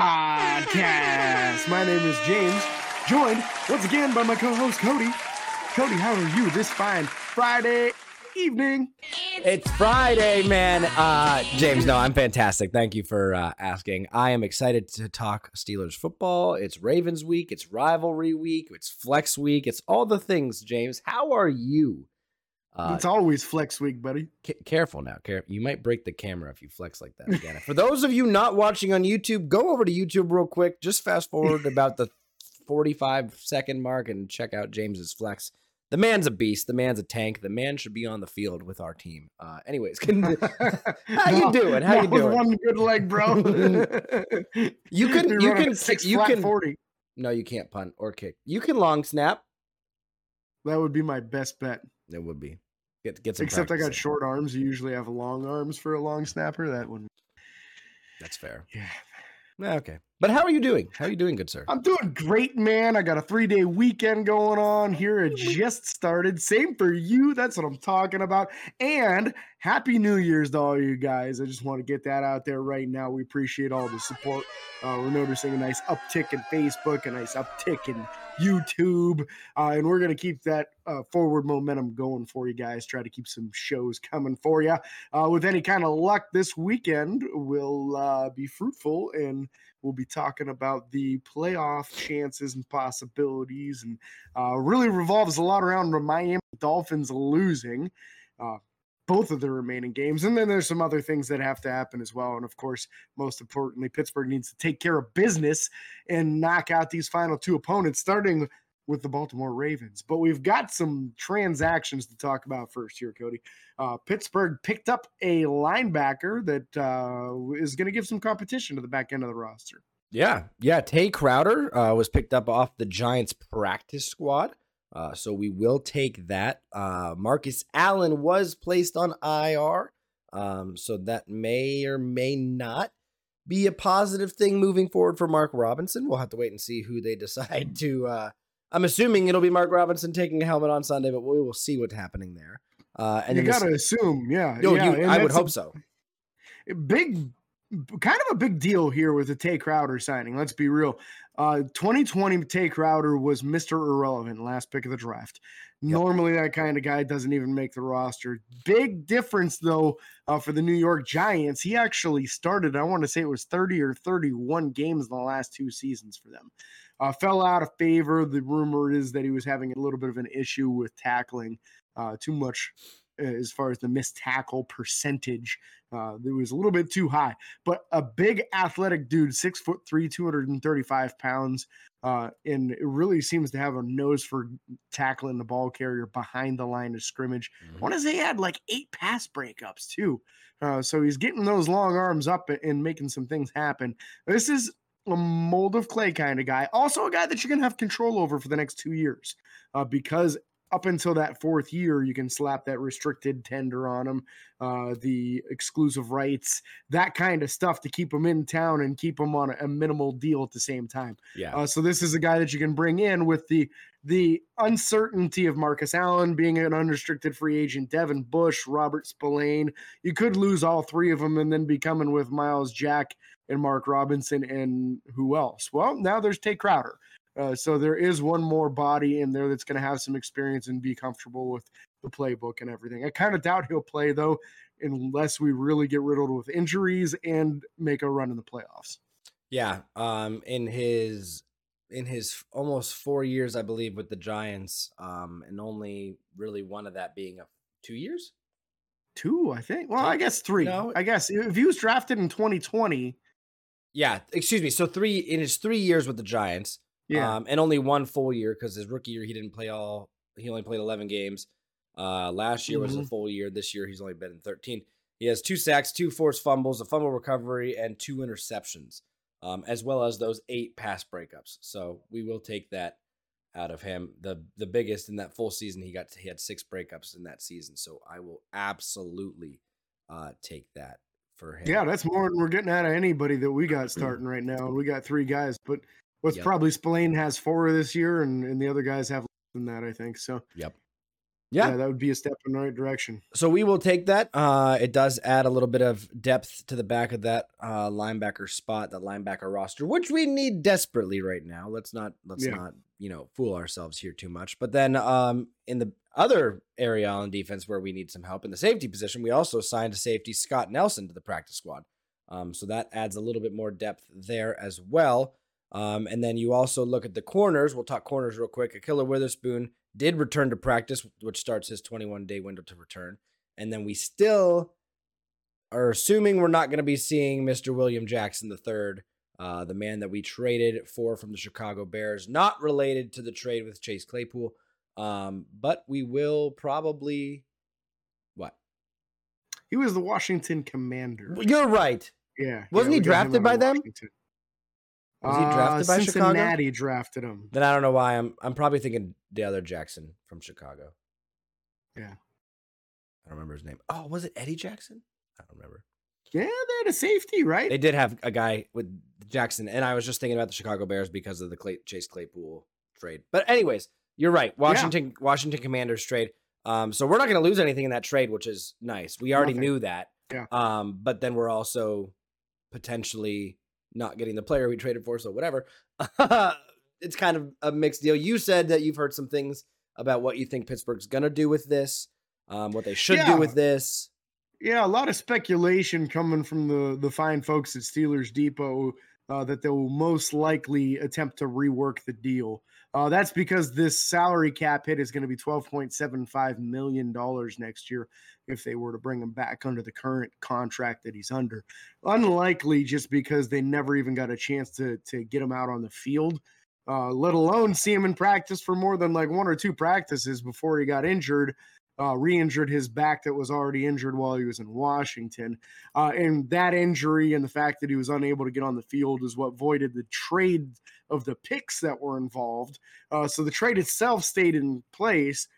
podcast. My name is James, joined once again by my co host Cody. Cody, how are you this fine Friday evening? It's Friday, man. Uh, James, no, I'm fantastic. Thank you for uh, asking. I am excited to talk Steelers football. It's Ravens week, it's rivalry week, it's flex week, it's all the things, James. How are you? Uh, it's always flex week, buddy. C- careful now. Care- you might break the camera if you flex like that again. For those of you not watching on YouTube, go over to YouTube real quick. Just fast forward about the 45 second mark and check out James's flex. The man's a beast. The man's a tank. The man should be on the field with our team. Uh, anyways, can, how no, you doing? How you doing? One good leg, bro. you can you can six you can 40. No, you can't punt or kick. You can long snap. That would be my best bet. It would be. Get get some. Except I got in. short arms. You usually have long arms for a long snapper. That one. That's fair. Yeah. Okay. But how are you doing? How are you doing, good sir? I'm doing great, man. I got a three day weekend going on here. It just started. Same for you. That's what I'm talking about. And happy New Year's to all you guys. I just want to get that out there right now. We appreciate all the support. Uh, we're noticing a nice uptick in Facebook, a nice uptick in YouTube, uh, and we're going to keep that uh, forward momentum going for you guys. Try to keep some shows coming for you. Uh, with any kind of luck, this weekend will uh, be fruitful and We'll be talking about the playoff chances and possibilities, and uh, really revolves a lot around the Miami Dolphins losing uh, both of the remaining games. And then there's some other things that have to happen as well. And of course, most importantly, Pittsburgh needs to take care of business and knock out these final two opponents, starting with the Baltimore Ravens. But we've got some transactions to talk about first here, Cody. Uh, Pittsburgh picked up a linebacker that uh, is going to give some competition to the back end of the roster. Yeah, yeah. Tae Crowder uh, was picked up off the Giants practice squad. Uh, so we will take that. Uh, Marcus Allen was placed on IR. Um, so that may or may not be a positive thing moving forward for Mark Robinson. We'll have to wait and see who they decide to uh, I'm assuming it'll be Mark Robinson taking a helmet on Sunday, but we will see what's happening there. Uh, and you got to assume, yeah. No, yeah, you, I would hope so. Big, kind of a big deal here with the Tae Crowder signing. Let's be real. Uh, 2020 Tae Crowder was Mr. Irrelevant, last pick of the draft. Yep. Normally, that kind of guy doesn't even make the roster. Big difference, though, uh, for the New York Giants. He actually started, I want to say it was 30 or 31 games in the last two seasons for them uh, fell out of favor. The rumor is that he was having a little bit of an issue with tackling uh, too much uh, as far as the missed tackle percentage. Uh, it was a little bit too high, but a big athletic dude, six foot three, 235 pounds. Uh, and it really seems to have a nose for tackling the ball carrier behind the line of scrimmage. Mm-hmm. I want to say he had like eight pass breakups too. Uh, so he's getting those long arms up and making some things happen. This is mold of clay kind of guy. Also, a guy that you're going to have control over for the next two years uh, because up until that fourth year, you can slap that restricted tender on them, uh, the exclusive rights, that kind of stuff to keep them in town and keep them on a, a minimal deal at the same time. Yeah. Uh, so this is a guy that you can bring in with the the uncertainty of Marcus Allen being an unrestricted free agent, Devin Bush, Robert Spillane. You could lose all three of them and then be coming with Myles Jack and Mark Robinson and who else? Well, now there's Tae Crowder. Uh, so there is one more body in there that's going to have some experience and be comfortable with the playbook and everything. I kind of doubt he'll play though, unless we really get riddled with injuries and make a run in the playoffs. Yeah, um, in his in his almost four years, I believe, with the Giants, um, and only really one of that being a two years. Two, I think. Well, I guess three. No, I guess if he was drafted in 2020, yeah, excuse me. So three in his three years with the Giants, yeah, um, and only one full year because his rookie year he didn't play all. He only played eleven games. Uh, last year mm-hmm. was a full year. This year he's only been in thirteen. He has two sacks, two forced fumbles, a fumble recovery, and two interceptions, um, as well as those eight pass breakups. So we will take that out of him. the The biggest in that full season, he got he had six breakups in that season. So I will absolutely uh, take that for him. Yeah, that's more than we're getting out of anybody that we got starting right now. And we got three guys, but what's yep. probably Spillane has four this year, and, and the other guys have less than that, I think. So, yep. Yeah. yeah, that would be a step in the right direction. So we will take that. Uh, it does add a little bit of depth to the back of that uh, linebacker spot, that linebacker roster, which we need desperately right now. Let's not let's Yeah. not you know fool ourselves here too much. But then um, in the other area on defense where we need some help in the safety position, we also signed a safety Scott Nelson to the practice squad. Um, so that adds a little bit more depth there as well. Um, and then you also look at the corners. We'll talk corners real quick. Ahkello Witherspoon did return to practice, which starts his 21 day window to return. And then we still are assuming we're not going to be seeing Mr. William Jackson III, uh, the man that we traded for from the Chicago Bears, not related to the trade with Chase Claypool. Um, but we will probably what? He was the Washington Commander. You're right. Yeah, Wasn't yeah, he we got him drafted by them? Washington. Was he drafted by Uh, Chicago? Cincinnati drafted him. Then I don't know why I'm I'm probably thinking the other Jackson from Chicago. Yeah. I don't remember his name. Oh, was it Eddie Jackson? I don't remember. Yeah, they had a safety, right? They did have a guy with Jackson, and I was just thinking about the Chicago Bears because of the Clay, Chase Claypool trade. But anyways, you're right. Washington Washington Commanders trade. Um, so we're not going to lose anything in that trade, which is nice. We already Nothing. knew that. Yeah. Um, but then we're also potentially not getting the player we traded for. So whatever. it's kind of a mixed deal. You said that you've heard some things about what you think Pittsburgh's going to do with this, um, what they should Yeah. do with this. Yeah, a lot of speculation coming from the the fine folks at Steelers Depot uh, that they will most likely attempt to rework the deal. Uh, that's because this salary cap hit is going to be twelve point seven five million dollars next year if they were to bring him back under the current contract that he's under. Unlikely, just because they never even got a chance to to get him out on the field. Uh, let alone see him in practice for more than like one or two practices before he got injured uh, re-injured his back that was already injured while he was in Washington, uh, and that injury and the fact that he was unable to get on the field is what voided the trade of the picks that were involved. Uh, so the trade itself stayed in place,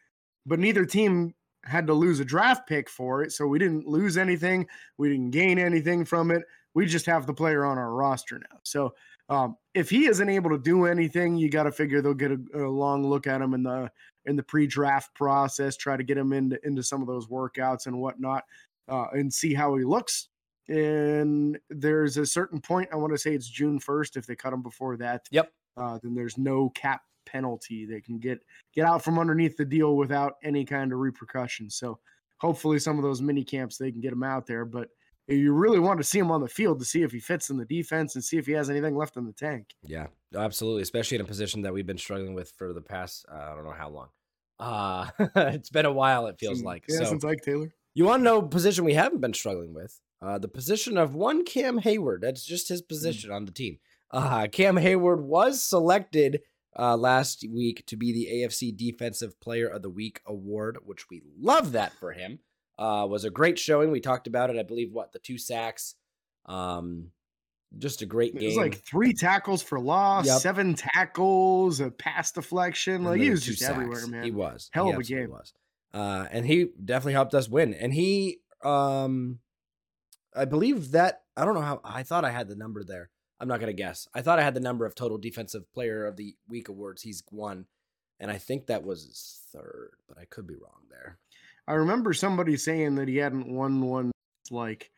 but neither team had to lose a draft pick for it. So we didn't lose anything. We didn't gain anything from it. We just have the player on our roster now. So um, if he isn't able to do anything, you got to figure they'll get a, a long look at him in the in the pre-draft process, try to get him into into some of those workouts and whatnot, uh, and see how he looks. And there's a certain point. I want to say it's June first. If they cut him before that, Yep. uh, then there's no cap penalty. They can get get out from underneath the deal without any kind of repercussions. So hopefully, some of those mini camps they can get him out there. But you really want to see him on the field to see if he fits in the defense and see if he has anything left in the tank. Yeah, absolutely. Especially in a position that we've been struggling with for the past, uh, I don't know how long. Uh, it's been a while, it feels Since- like. yeah, so, since Ike Taylor. you want to know a position we haven't been struggling with? Uh, the position of one Cam Heyward. That's just his position on the team. Uh, Cam Heyward was selected uh, last week to be the AFC Defensive Player of the Week award, which we love that for him. Uh, was a great showing. We talked about it. I believe what the two sacks. Um, just a great It game. was like three tackles for loss, Yep. seven tackles, a pass deflection. Like he was just everywhere, man. He was Hell He of a game. Was. Uh, and he definitely helped us win. And he, um, I believe that I don't know how. I thought I had the number there. I'm not gonna guess. I thought I had the number of total defensive player of the week awards he's won, and I think that was his third, but I could be wrong there. I remember somebody saying that he hadn't won one like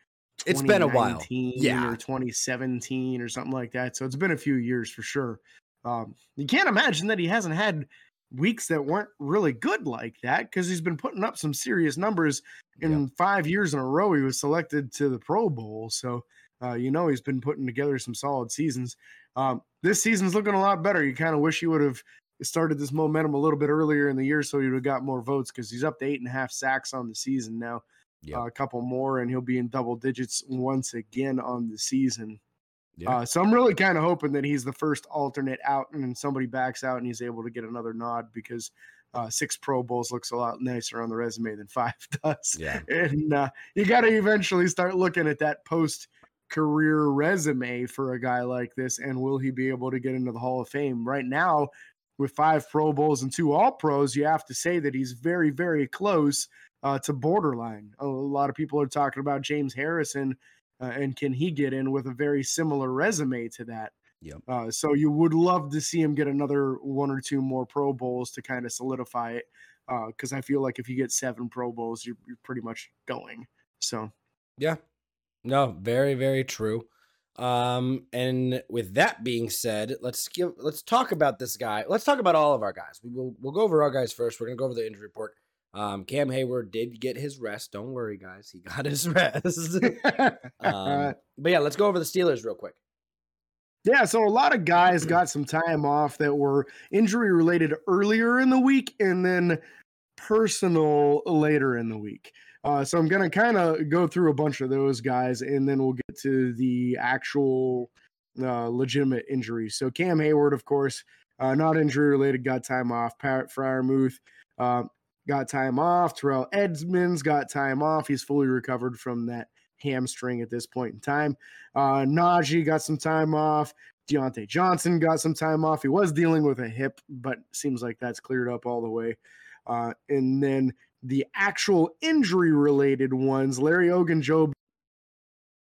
It's been a while. 2019 Yeah. or 2017 or something like that. So it's been a few years for sure. Um, you can't imagine that he hasn't had weeks that weren't really good like that because he's been putting up some serious numbers in Yep. five years in a row. He was selected to the Pro Bowl, so uh, you know he's been putting together some solid seasons. Um, this season's looking a lot better. You kind of wish he would have started this momentum a little bit earlier in the year so he would have got more votes because he's up to eight and a half sacks on the season now. Yep. Uh, a couple more, and he'll be in double digits once again on the season. Yeah. Uh, so I'm really kind of hoping that he's the first alternate out, and somebody backs out, and he's able to get another nod because uh, six Pro Bowls looks a lot nicer on the resume than five does. yeah. And uh, you got to eventually start looking at that post career resume for a guy like this, and will he be able to get into the Hall of Fame? Right now, with five Pro Bowls and two All Pros, you have to say that he's very, very close uh, to borderline. A lot of people are talking about James Harrison, uh, and can he get in with a very similar resume to that? Yep. Uh, so you would love to see him get another one or two more Pro Bowls to kind of solidify it. because uh, I feel like if you get seven Pro Bowls, you're, you're pretty much going. So, yeah, no, very very true. Um, and with that being said, let's give let's talk about this guy. Let's talk about all of our guys. We will we'll go over our guys first. We're gonna go over the injury report. Um, Cam Heyward did get his rest. Don't worry, guys. He got his rest. um, but yeah, let's go over the Steelers real quick. Yeah, so a lot of guys got some time off that were injury related earlier in the week and then personal later in the week. Uh, so I'm to kind of go through a bunch of those guys and then we'll get to the actual uh, legitimate injuries. So Cam Heyward, of course, uh, not injury related, got time off. Pat Freiermuth uh, got time off. Terrell Edmunds got time off. He's fully recovered from that hamstring at this point in time. Uh, Najee got some time off. Diontae Johnson got some time off. He was dealing with a hip, but seems like that's cleared up all the way. Uh, and then the actual injury related ones, Larry Ogunjobi,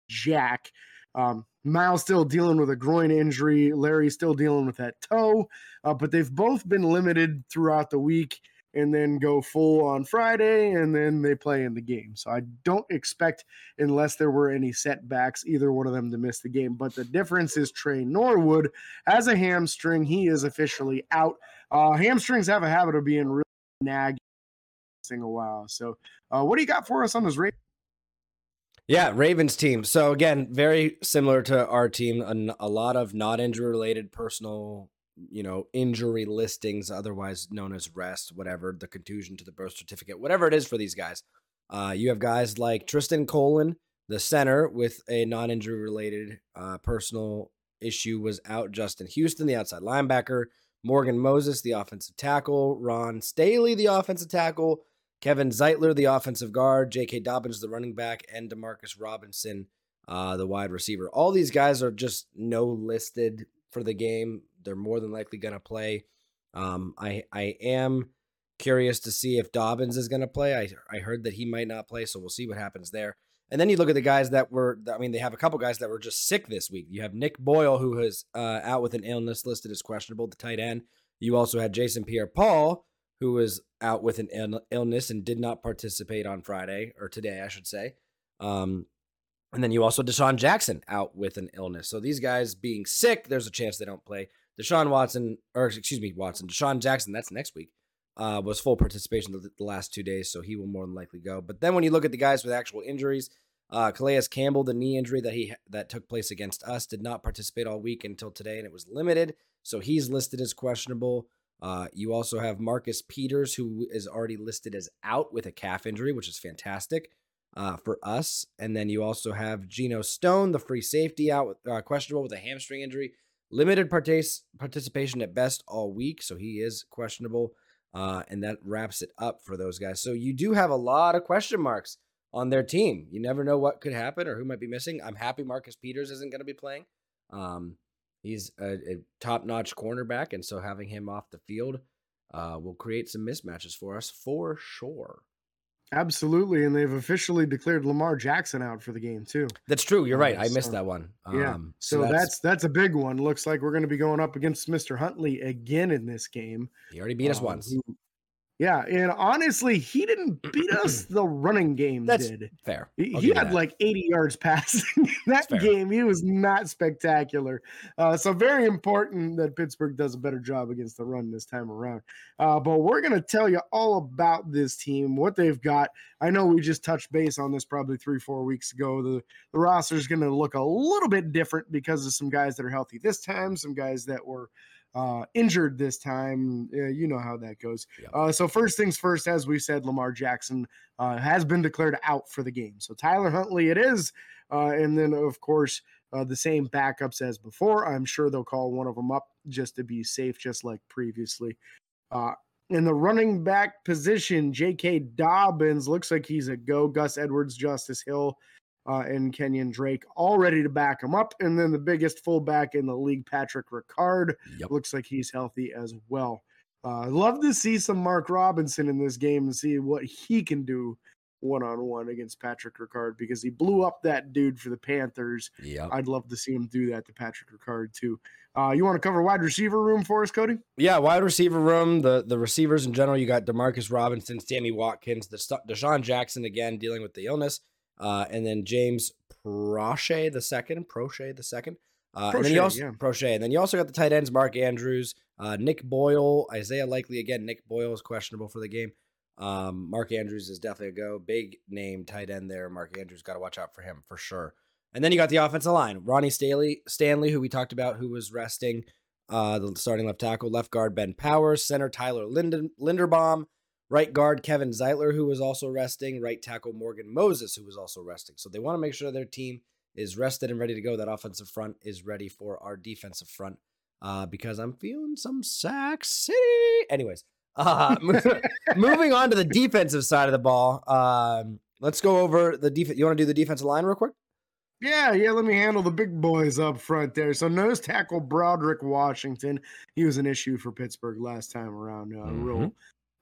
Jack. Um, Myles still dealing with a groin injury. Larry still dealing with that toe, uh, but they've both been limited throughout the week and then go full on Friday and then they play in the game. So I don't expect, unless there were any setbacks, either one of them to miss the game. But the difference is Tre Norwood has a hamstring. He is officially out. Uh, hamstrings have a habit of being really nagging a while. So, uh, what do you got for us on this race? Yeah, Ravens team. So again, very similar to our team. A, a lot of not injury related personal, you know, injury listings, otherwise known as rest, whatever the contusion to the birth certificate, whatever it is for these guys. Uh, you have guys like Trystan Colon, the center, with a non injury related uh, personal issue, was out. Justin Houston, the outside linebacker. Morgan Moses, the offensive tackle. Ron Staley, the offensive tackle. Kevin Zeitler, the offensive guard, J.K. Dobbins, the running back, and Demarcus Robinson, uh, the wide receiver. All these guys are just no listed for the game. They're more than likely going to play. Um, I I am curious to see if Dobbins is going to play. I I heard that he might not play, so we'll see what happens there. And then you look at the guys that were. I mean, they have a couple guys that were just sick this week. You have Nick Boyle, who is uh, out with an illness listed as questionable, the tight end. You also had Jason Pierre-Paul, who was out with an illness and did not participate on Friday or today, I should say. Um, and then you also DeSean Jackson out with an illness. So these guys being sick, there's a chance they don't play. Deshaun Watson, or excuse me, Watson, DeSean Jackson, that's next week, uh, was full participation the, the, last two days, so he will more than likely go. But then when you look at the guys with actual injuries, uh, Calais Campbell, the knee injury that he that took place against us, did not participate all week until today, and it was limited. So he's listed as questionable. Uh, you also have Marcus Peters, who is already listed as out with a calf injury, which is fantastic uh, for us. And then you also have Geno Stone, the free safety, out with, uh, questionable with a hamstring injury. Limited partic- participation at best all week, so he is questionable. Uh, and that wraps it up for those guys. So you do have a lot of question marks on their team. You never know what could happen or who might be missing. I'm happy Marcus Peters isn't going to be playing. Um, He's a, a top notch cornerback, and so having him off the field uh, will create some mismatches for us for sure. Absolutely, and they've officially declared Lamar Jackson out for the game too. That's true. You're right. I missed that one. Yeah. Um, so, so that's, that's, that's a big one. Looks like we're going to be going up against Mr. Huntley again in this game. He already beat us um, once. Who, yeah, and honestly, he didn't beat us. The running game That's did. Fair. He, he had that. like 80 yards passing that game. He was not spectacular. Uh, so very important that Pittsburgh does a better job against the run this time around. Uh, but we're gonna tell you all about this team, what they've got. I know we just touched base on this probably three, four weeks ago. The the roster is gonna look a little bit different because of some guys that are healthy this time, some guys that were uh, injured this time. Uh, you know how that goes. Yeah. Uh, so first things first, as we said, Lamar Jackson uh, has been declared out for the game. So Tyler Huntley, it is, uh, and then of course uh, the same backups as before. I'm sure they'll call one of them up just to be safe, just like previously. in the running back position, J.K. Dobbins looks like he's a go. Gus Edwards, Justice Hill, uh, and Kenyan Drake all ready to back him up. And then the biggest fullback in the league, Patrick Ricard, yep. looks like he's healthy as well. Uh, love to see some Mark Robinson in this game and see what he can do one on one against Patrick Ricard because he blew up that dude for the Panthers. Yeah. I'd love to see him do that to Patrick Ricard too. Uh, you want to cover wide receiver room for us, Cody? Yeah, wide receiver room. The the receivers in general. You got Demarcus Robinson, Sammy Watkins, the DeSean Jackson again dealing with the illness, uh, and then James Proche the second, Proche the second. Uh, and then you also yeah. Proche, and then you also got the tight ends: Mark Andrews, uh, Nick Boyle, Isaiah Likely again. Nick Boyle is questionable for the game. Um, Mark Andrews is definitely a go. Big name tight end there. Mark Andrews got to watch out for him for sure. And then you got the offensive line: Ronnie Stanley, Stanley, who we talked about, who was resting. Uh, the starting left tackle, left guard Ben Powers, center Tyler Linden, Linderbaum, right guard Kevin Zeitler, who was also resting, right tackle Morgan Moses, who was also resting. So they want to make sure their team is rested and ready to go. That offensive front is ready for our defensive front uh, because I'm feeling some Sack City. Anyways, uh, moving on to the defensive side of the ball. Um, let's go over the defense. You want to do the defensive line real quick? Yeah, yeah, let me handle the big boys up front there. So nose tackle Broderick Washington. He was an issue for Pittsburgh last time around. Uh, Mhm. Real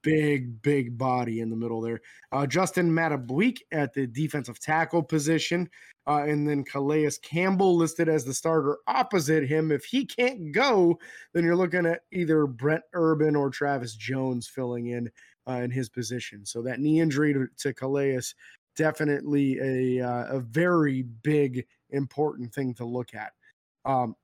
big, big body in the middle there. Uh, Justin Madubuike at the defensive tackle position. Uh, and then Calais Campbell listed as the starter opposite him. If he can't go, then you're looking at either Brent Urban or Travis Jones filling in uh, in his position. So that knee injury to, to Calais definitely a uh, a very big important thing to look at. Um,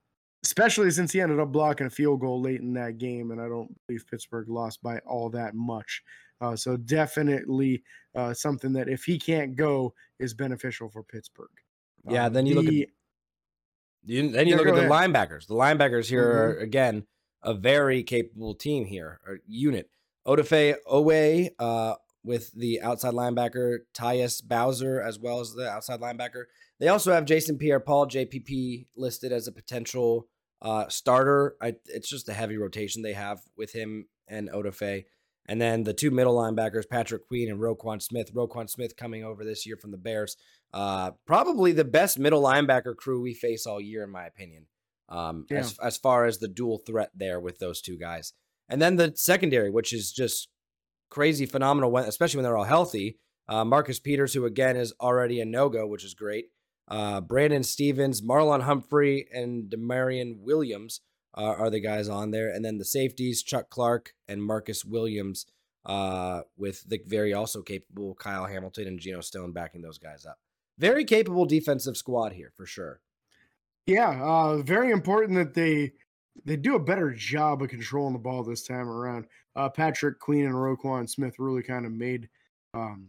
especially since he ended up blocking a field goal late in that game, and I don't believe Pittsburgh lost by all that much. Uh, so definitely uh, something that if he can't go is beneficial for Pittsburgh. Yeah, Uh, then you look at the- You, then you Yeah, look at the ahead. linebackers. The linebackers here Mhm. are again a very capable team here or unit. Odafe Oweh uh, with the outside linebacker, Tyus Bowser as well as the outside linebacker. They also have Jason Pierre-Paul JPP listed as a potential uh, starter. I, it's just a heavy rotation they have with him and Odafe. And then the two middle linebackers, Patrick Queen and Roquan Smith. Roquan Smith coming over this year from the Bears. Uh, probably the best middle linebacker crew we face all year, in my opinion. Um, as as far as the dual threat there with those two guys, and then the secondary, which is just crazy phenomenal, when, especially when they're all healthy. Uh, Marcus Peters, who again is already a no go, which is great. Uh, Brandon Stephens, Marlon Humphrey, and Damarion Williams uh, are the guys on there, and then the safeties, Chuck Clark and Marcus Williams, uh, with the very also capable Kyle Hamilton and Geno Stone backing those guys up. Very capable defensive squad here for sure. Yeah, uh, very important that they they do a better job of controlling the ball this time around. Uh, Patrick Queen and Roquan Smith really kind of made um,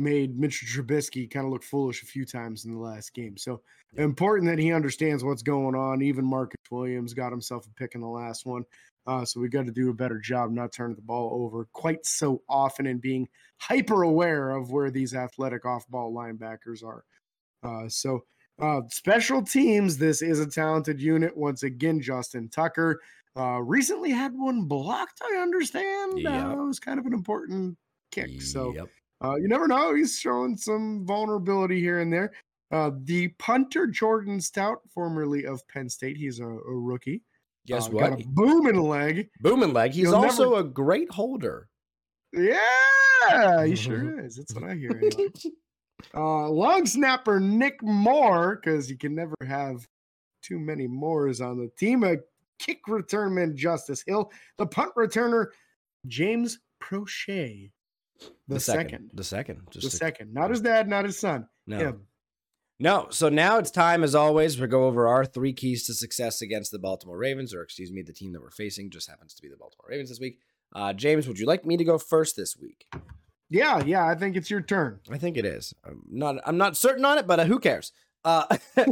made Mitchell Trubisky kind of look foolish a few times in the last game. So Yeah. important that he understands what's going on. Even Marcus Williams got himself a pick in the last one. Uh, so we got to do a better job not turning the ball over quite so often and being hyper aware of where these athletic off ball linebackers are. Uh, so uh, special teams, this is a talented unit. Once again, Justin Tucker uh, recently had one blocked, I understand. Yep. Uh, it was kind of an important kick. So Yep. Uh, you never know. He's showing some vulnerability here and there. Uh, the punter, Jordan Stout, formerly of Penn State, he's a, a rookie. Guess Uh, what? Got a booming leg. Booming leg. He's You'll also a great holder. Yeah, he sure is. That's what I hear. Anyway. uh, long snapper Nick Moore, because you can never have too many Moores on the team. A kick return man Justice Hill. The punt returner James Proche. The, second. The second. Just The to- second. Not his dad, not his son. No. Him. No. So now it's time, as always, to go over our three keys to success against the Baltimore Ravens, or excuse me, the team that we're facing just happens to be the Baltimore Ravens this week. Uh, James, would you like me to go first this week? Yeah, yeah, I think it's your turn. I think it is. I'm not. I'm not certain on it, but uh, who cares? Uh,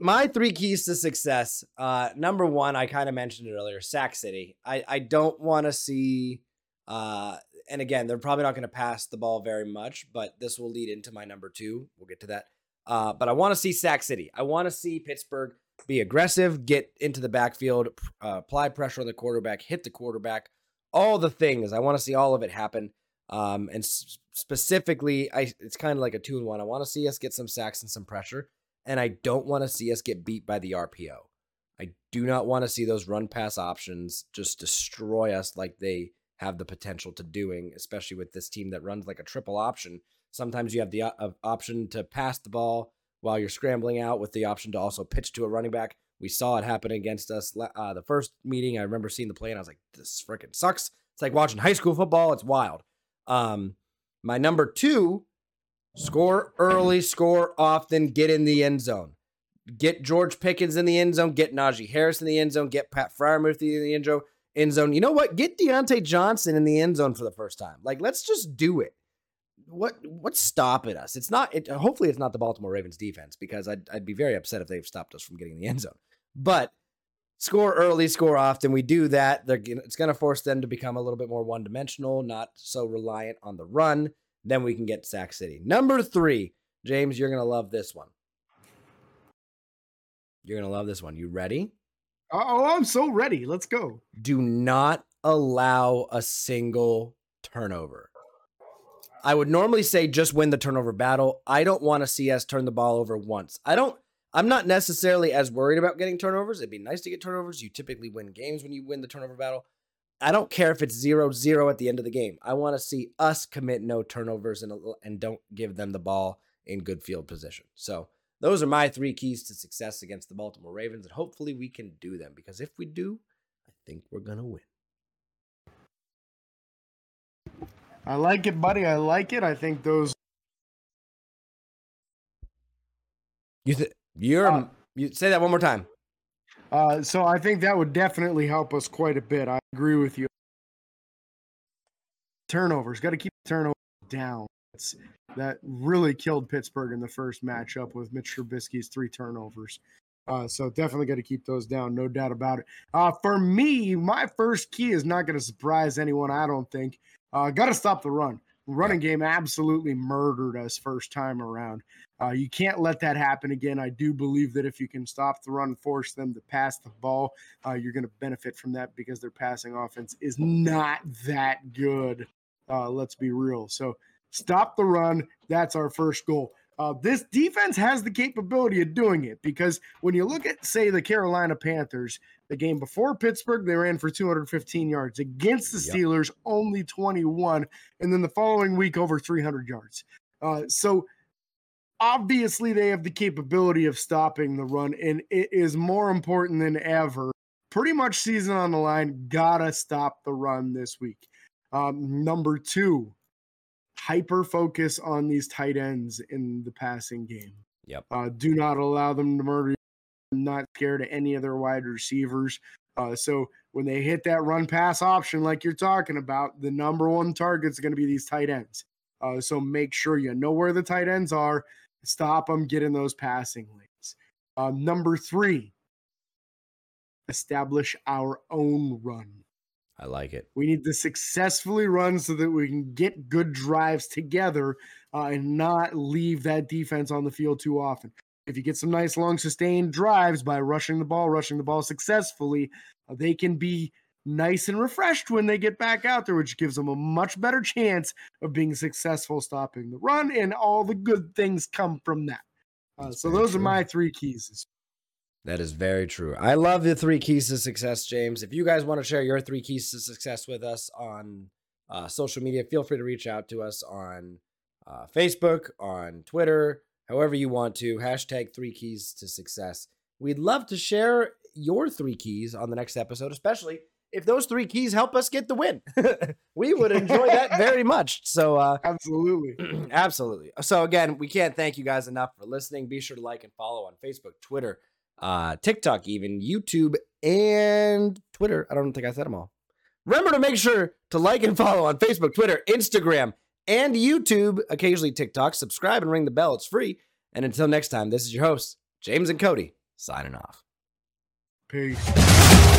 my three keys to success. Uh, number one, I kind of mentioned it earlier. Sack City. I I don't want to see. Uh, and again, they're probably not going to pass the ball very much, but this will lead into my number two. We'll get to that. Uh, but I want to see Sack City. I want to see Pittsburgh be aggressive, get into the backfield, uh, apply pressure on the quarterback, hit the quarterback, all the things. I want to see all of it happen. Um, and s- specifically, I it's kind of like a two and one. I want to see us get some sacks and some pressure, and I don't want to see us get beat by the RPO. I do not want to see those run pass options just destroy us like they have the potential to doing, especially with this team that runs like a triple option. Sometimes you have the uh, option to pass the ball while you're scrambling out, with the option to also pitch to a running back. We saw it happen against us uh, the first meeting. I remember seeing the play and I was like, this freaking sucks. It's like watching high school football. It's wild. Um, my number two, score early, score often, get in the end zone. Get George Pickens in the end zone. Get Najee Harris in the end zone. Get Pat Freiermuth in the end zone. End zone. You know what? Get Diontae Johnson in the end zone for the first time. Like, let's just do it. What what's stopping us? It's not. It, hopefully, it's not the Baltimore Ravens defense because I'd I'd be very upset if they've stopped us from getting the end zone. But score early, score often. We do that. They're, it's going to force them to become a little bit more one dimensional, not so reliant on the run. Then we can get Sack City. Number three, James, you're going to love this one. You're going to love this one. You ready? Oh, I'm so ready. Let's go. Do not allow a single turnover. I would normally say just win the turnover battle. I don't want to see us turn the ball over once. I don't I'm not necessarily as worried about getting turnovers. It'd be nice to get turnovers. You typically win games when you win the turnover battle. I don't care if it's 0 0 at the end of the game. I want to see us commit no turnovers and, and don't give them the ball in good field position. So, those are my three keys to success against the Baltimore Ravens. And hopefully, we can do them because if we do, think we're going to win. I like it, buddy. I like it. I think those. You think you're uh, you say that one more time. Uh, so I think that would definitely help us quite a bit. I agree with you. Turnovers, got to keep turnovers down. It's, that really killed Pittsburgh in the first matchup with Mitch Trubisky's three turnovers. Uh, so definitely got to keep those down, no doubt about it. Uh, for me, my first key is not going to surprise anyone. I don't think. Uh, got to stop the run. Running game absolutely murdered us first time around. Uh, you can't let that happen again. I do believe that if you can stop the run, force them to pass the ball, uh, you're going to benefit from that because their passing offense is not that good. Uh, let's be real. So stop the run. That's our first goal. Uh, this defense has the capability of doing it because when you look at, say, the Carolina Panthers, the game before Pittsburgh, they ran for 215 yards. Against the Steelers, yep. only 21. And then the following week, over 300 yards. Uh, so obviously they have the capability of stopping the run, and it is more important than ever. Pretty much season on the line, gotta stop the run this week. Um, number two, hyper focus on these tight ends in the passing game. Yep. Uh, do not allow them to murder. not scared of any other wide receivers. Uh, so when they hit that run pass option, like you're talking about, the number one target is going to be these tight ends. Uh, so make sure you know where the tight ends are Stop them getting those passing lanes. Uh, number three, establish our own run. I like it. We need to successfully run so that we can get good drives together uh, and not leave that defense on the field too often. If you get some nice long sustained drives by rushing the ball, rushing the ball successfully, uh, they can be nice and refreshed when they get back out there, which gives them a much better chance of being successful stopping the run, and all the good things come from that. Uh, so those true. are my three keys. That is very true. I love the three keys to success, James. If you guys want to share your three keys to success with us on uh, social media, feel free to reach out to us on uh, Facebook, on Twitter, however you want to. Hashtag three keys to success. We'd love to share your three keys on the next episode, especially if those three keys help us get the win. we would enjoy that very much. So, uh, absolutely. absolutely. So, again, we can't thank you guys enough for listening. Be sure to like and follow on Facebook, Twitter, uh, TikTok, even YouTube, and Twitter. I don't think I said them all. Remember to make sure to like and follow on Facebook, Twitter, Instagram, and YouTube, occasionally TikTok. Subscribe and ring the bell. It's free. And until next time, this is your host, James and Cody, signing off. Peace.